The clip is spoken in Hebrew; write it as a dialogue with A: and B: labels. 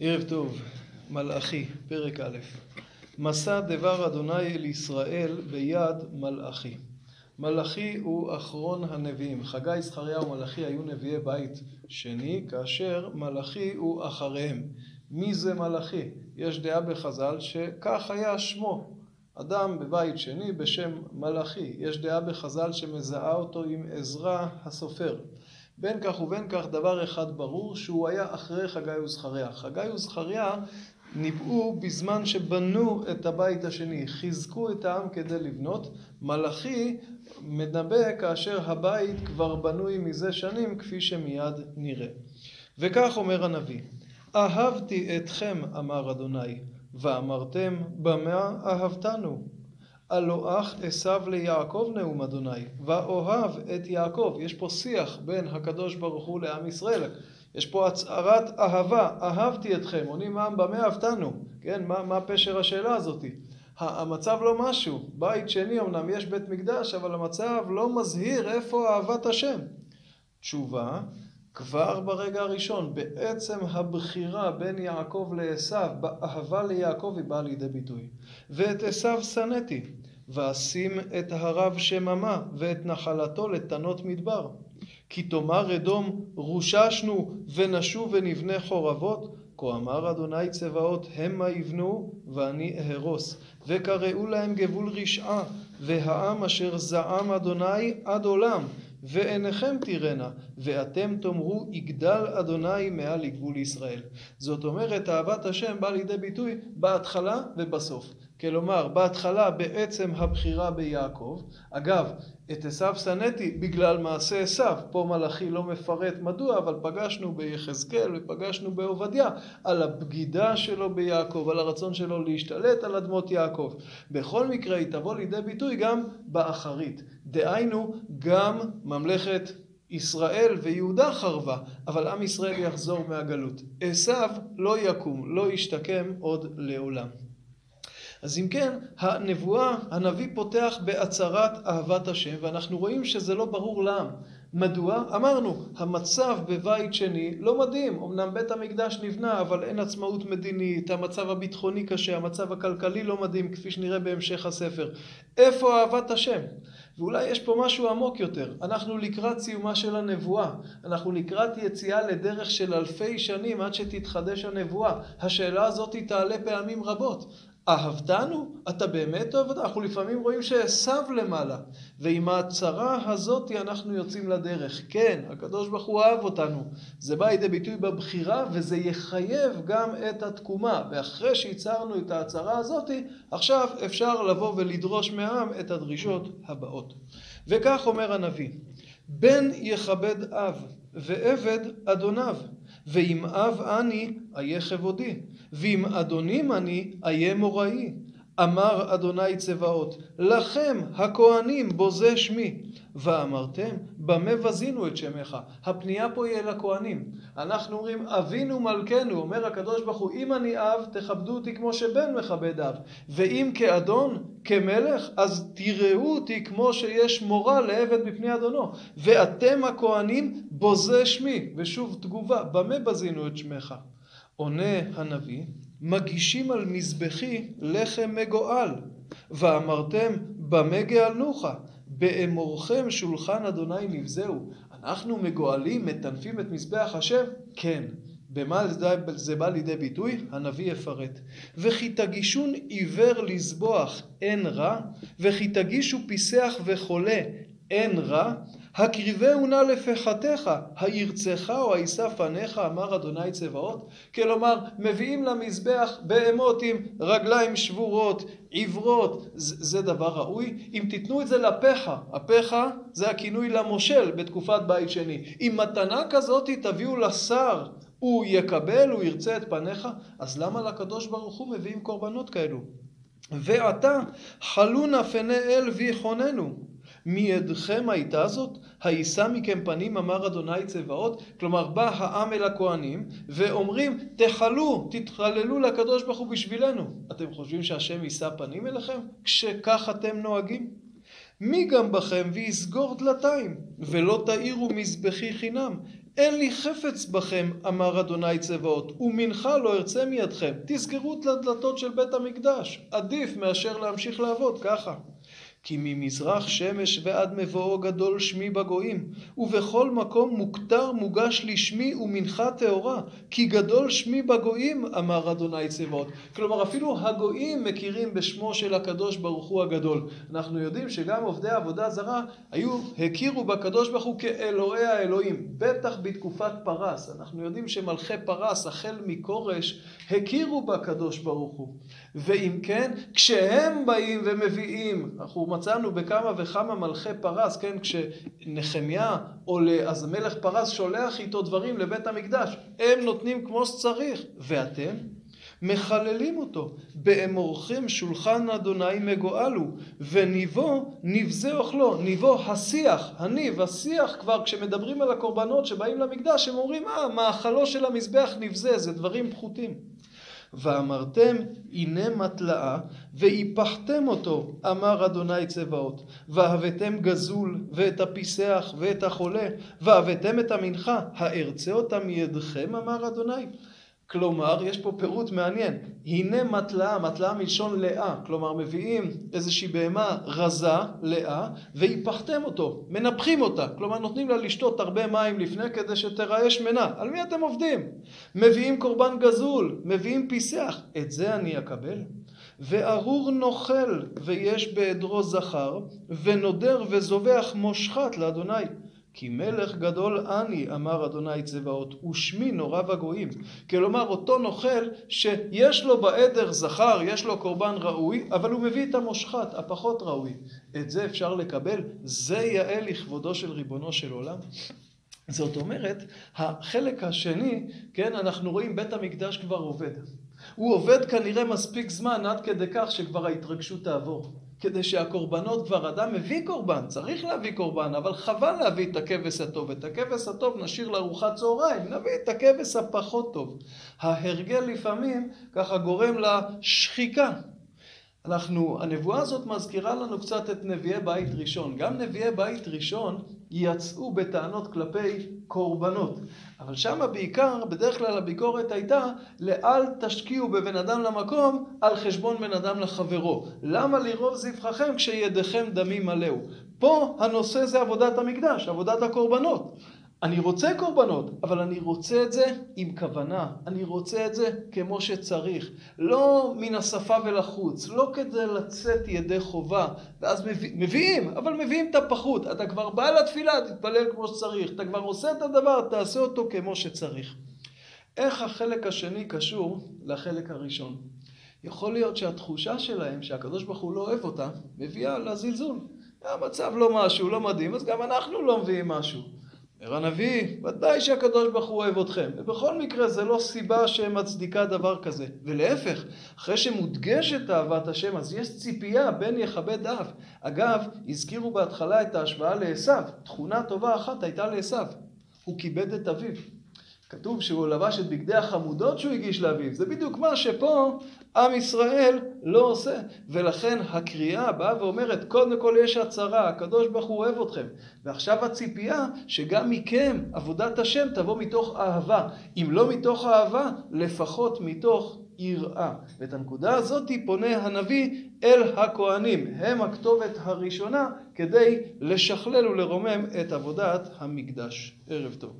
A: ערב טוב, מלאכי, פרק א', מסע דבר אדוני אל ישראל ביד מלאכי. מלאכי הוא אחרון הנביאים. חגי, זכריה ומלאכי היו נביאי בית שני, כאשר מלאכי הוא אחריהם. מי זה מלאכי? יש דעה בחז"ל שכך היה שמו. אדם בבית שני בשם מלאכי. יש דעה בחז"ל שמזהה אותו עם עזרא הסופר. בין כך ובין כך דבר אחד ברור שהוא היה אחרי חגי וזכריה. חגי וזכריה ניבאו בזמן שבנו את הבית השני, חיזקו את העם כדי לבנות. מלאכי מנבא כאשר הבית כבר בנוי מזה שנים כפי שמיד נראה. וכך אומר הנביא: אהבתי אתכם אמר אדוני ואמרתם במה אהבתנו הלא אח עשיו ליעקב נאום אדוני, ואוהב את יעקב. יש פה שיח בין הקדוש ברוך הוא לעם ישראל. יש פה הצהרת אהבה, אהבתי אתכם, עונים העם במה אהבתנו? כן, מה, מה פשר השאלה הזאתי? המצב לא משהו, בית שני אמנם יש בית מקדש, אבל המצב לא מזהיר איפה אהבת השם. תשובה, כבר ברגע הראשון, בעצם הבחירה בין יעקב לעשו, באהבה ליעקב היא באה לידי ביטוי. ואת עשו שנאתי, ואשים את הרב שממה, ואת נחלתו לתנות מדבר. כי תאמר אדום, רוששנו ונשוב ונבנה חורבות, כה אמר אדוני צבאות, המה יבנו ואני אהרוס. וקראו להם גבול רשעה, והעם אשר זעם אדוני עד עולם. ועיניכם תראנה, ואתם תאמרו יגדל אדוני מעל לגבול ישראל. זאת אומרת, אהבת השם באה לידי ביטוי בהתחלה ובסוף. כלומר, בהתחלה בעצם הבחירה ביעקב. אגב, את עשו שנאתי בגלל מעשה עשו. פה מלאכי לא מפרט מדוע, אבל פגשנו ביחזקאל ופגשנו בעובדיה על הבגידה שלו ביעקב, על הרצון שלו להשתלט על אדמות יעקב. בכל מקרה היא תבוא לידי ביטוי גם באחרית. דהיינו, גם ממלכת ישראל ויהודה חרבה, אבל עם ישראל יחזור מהגלות. עשו לא יקום, לא ישתקם עוד לעולם. אז אם כן, הנבואה, הנביא פותח בהצהרת אהבת השם, ואנחנו רואים שזה לא ברור לעם. מדוע? אמרנו, המצב בבית שני לא מדהים. אמנם בית המקדש נבנה, אבל אין עצמאות מדינית, המצב הביטחוני קשה, המצב הכלכלי לא מדהים, כפי שנראה בהמשך הספר. איפה אהבת השם? ואולי יש פה משהו עמוק יותר. אנחנו לקראת סיומה של הנבואה. אנחנו לקראת יציאה לדרך של אלפי שנים עד שתתחדש הנבואה. השאלה הזאת תעלה פעמים רבות. אהבתנו? אתה באמת אוהב אותנו? אנחנו לפעמים רואים שעשו למעלה, ועם ההצהרה הזאת אנחנו יוצאים לדרך. כן, הקדוש ברוך הוא אהב אותנו. זה בא לידי ביטוי בבחירה, וזה יחייב גם את התקומה. ואחרי שהצהרנו את ההצהרה הזאת, עכשיו אפשר לבוא ולדרוש מהעם את הדרישות הבאות. וכך אומר הנביא: בן יכבד אב, ועבד אדוניו. ואם אב אני, איה כבודי, ואם אדונים אני, איה מוראי. אמר אדוני צבאות, לכם הכהנים בוזה שמי. ואמרתם, במה בזינו את שמך? הפנייה פה היא אל הכהנים. אנחנו אומרים, אבינו מלכנו, אומר הקדוש ברוך הוא, אם אני אב, תכבדו אותי כמו שבן מכבד אב. ואם כאדון, כמלך, אז תראו אותי כמו שיש מורה לעבד מפני אדונו. ואתם הכהנים בוזה שמי. ושוב תגובה, במה בזינו את שמך? עונה הנביא, מגישים על מזבחי לחם מגואל, ואמרתם במה גאלנוך? באמורכם שולחן אדוני נבזהו. אנחנו מגואלים, מטנפים את מזבח השם? כן. במה זה בא לידי ביטוי? הנביא יפרט. וכי תגישון עיוור לזבוח אין רע, וכי תגישו פיסח וחולה אין רע, הקריבהו נא לפחתך, הירצך או הישא פניך, אמר אדוני צבאות. כלומר, מביאים למזבח בהמות עם רגליים שבורות, עיוורות, זה דבר ראוי. אם תיתנו את זה לפחה, הפחה זה הכינוי למושל בתקופת בית שני. אם מתנה כזאת תביאו לשר, הוא יקבל, הוא ירצה את פניך, אז למה לקדוש ברוך הוא מביאים קורבנות כאלו? ועתה חלונה פני אל ויחוננו. מידכם הייתה זאת? הישא מכם פנים אמר אדוני צבאות? כלומר בא העם אל הכהנים ואומרים תחלו, תתחללו לקדוש ברוך הוא בשבילנו. אתם חושבים שהשם יישא פנים אליכם? כשכך אתם נוהגים? מי גם בכם ויסגור דלתיים ולא תאירו מזבחי חינם אין לי חפץ בכם, אמר אדוני צבאות, ומנחה לא ארצה מידכם. תסגרו את הדלתות של בית המקדש, עדיף מאשר להמשיך לעבוד ככה. כי ממזרח שמש ועד מבואו גדול שמי בגויים, ובכל מקום מוכתר מוגש לשמי ומנחה טהורה, כי גדול שמי בגויים, אמר אדוני צבאות. כלומר, אפילו הגויים מכירים בשמו של הקדוש ברוך הוא הגדול. אנחנו יודעים שגם עובדי עבודה זרה היו, הכירו בקדוש ברוך הוא כאלוהי האלוהים, בטח בתקופת פרס. אנחנו יודעים שמלכי פרס, החל מכורש, הכירו בקדוש ברוך הוא. ואם כן, כשהם באים ומביאים, אנחנו מצאנו בכמה וכמה מלכי פרס, כן, כשנחמיה עולה, אז המלך פרס שולח איתו דברים לבית המקדש. הם נותנים כמו שצריך, ואתם מחללים אותו. באמורכם שולחן אדוני מגואלו, וניבו נבזה אוכלו. ניבו, השיח, הניב, השיח כבר, כשמדברים על הקורבנות שבאים למקדש, הם אומרים, אה, מאכלו של המזבח נבזה, זה דברים פחותים. ואמרתם הנה מטלאה והיפחתם אותו אמר אדוני צבאות. והבאתם גזול ואת הפיסח ואת החולה והבאתם את המנחה הארצה אותה מידכם אמר אדוני כלומר, יש פה פירוט מעניין. הנה מטלאה, מטלאה מלשון לאה. כלומר, מביאים איזושהי בהמה רזה, לאה, והיפחתם אותו, מנפחים אותה. כלומר, נותנים לה לשתות הרבה מים לפני כדי שתראה שמנה. על מי אתם עובדים? מביאים קורבן גזול, מביאים פיסח. את זה אני אקבל? וארור נוכל, ויש בעדרו זכר, ונודר וזובח מושחת לאדוני. כי מלך גדול אני, אמר אדוני צבאות, ושמי נורא בגויים. כלומר, אותו נוכל שיש לו בעדר זכר, יש לו קורבן ראוי, אבל הוא מביא את המושחת, הפחות ראוי. את זה אפשר לקבל? זה יאה לכבודו של ריבונו של עולם? זאת אומרת, החלק השני, כן, אנחנו רואים בית המקדש כבר עובד. הוא עובד כנראה מספיק זמן עד כדי כך שכבר ההתרגשות תעבור. כדי שהקורבנות כבר, אדם מביא קורבן, צריך להביא קורבן, אבל חבל להביא את הכבש הטוב. את הכבש הטוב נשאיר לארוחת צהריים, נביא את הכבש הפחות טוב. ההרגל לפעמים ככה גורם לשחיקה. אנחנו, הנבואה הזאת מזכירה לנו קצת את נביאי בית ראשון. גם נביאי בית ראשון יצאו בטענות כלפי קורבנות. אבל שם בעיקר, בדרך כלל הביקורת הייתה, לאל תשקיעו בבן אדם למקום על חשבון בן אדם לחברו. למה לרוב זבחכם כשידיכם דמים מלאו? פה הנושא זה עבודת המקדש, עבודת הקורבנות. אני רוצה קורבנות, אבל אני רוצה את זה עם כוונה. אני רוצה את זה כמו שצריך. לא מן השפה ולחוץ, לא כדי לצאת ידי חובה. ואז מביא, מביאים, אבל מביאים את הפחות. אתה כבר בא לתפילה, תתפלל כמו שצריך. אתה כבר עושה את הדבר, תעשה אותו כמו שצריך. איך החלק השני קשור לחלק הראשון? יכול להיות שהתחושה שלהם שהקדוש ברוך הוא לא אוהב אותה, מביאה לזלזול. המצב לא משהו, לא מדהים, אז גם אנחנו לא מביאים משהו. אומר הנביא, ודאי שהקדוש ברוך הוא אוהב אתכם. ובכל מקרה זה לא סיבה שמצדיקה דבר כזה. ולהפך, אחרי שמודגשת אהבת השם, אז יש ציפייה בין יכבד אב. אגב, הזכירו בהתחלה את ההשוואה לעשו. תכונה טובה אחת הייתה לעשו. הוא כיבד את אביו. כתוב שהוא לבש את בגדי החמודות שהוא הגיש לאביו. זה בדיוק מה שפה עם ישראל לא עושה. ולכן הקריאה באה ואומרת, קודם כל יש הצהרה, הקדוש ברוך הוא אוהב אתכם. ועכשיו הציפייה שגם מכם עבודת השם תבוא מתוך אהבה. אם לא מתוך אהבה, לפחות מתוך יראה. ואת הנקודה הזאת פונה הנביא אל הכהנים. הם הכתובת הראשונה כדי לשכלל ולרומם את עבודת המקדש. ערב טוב.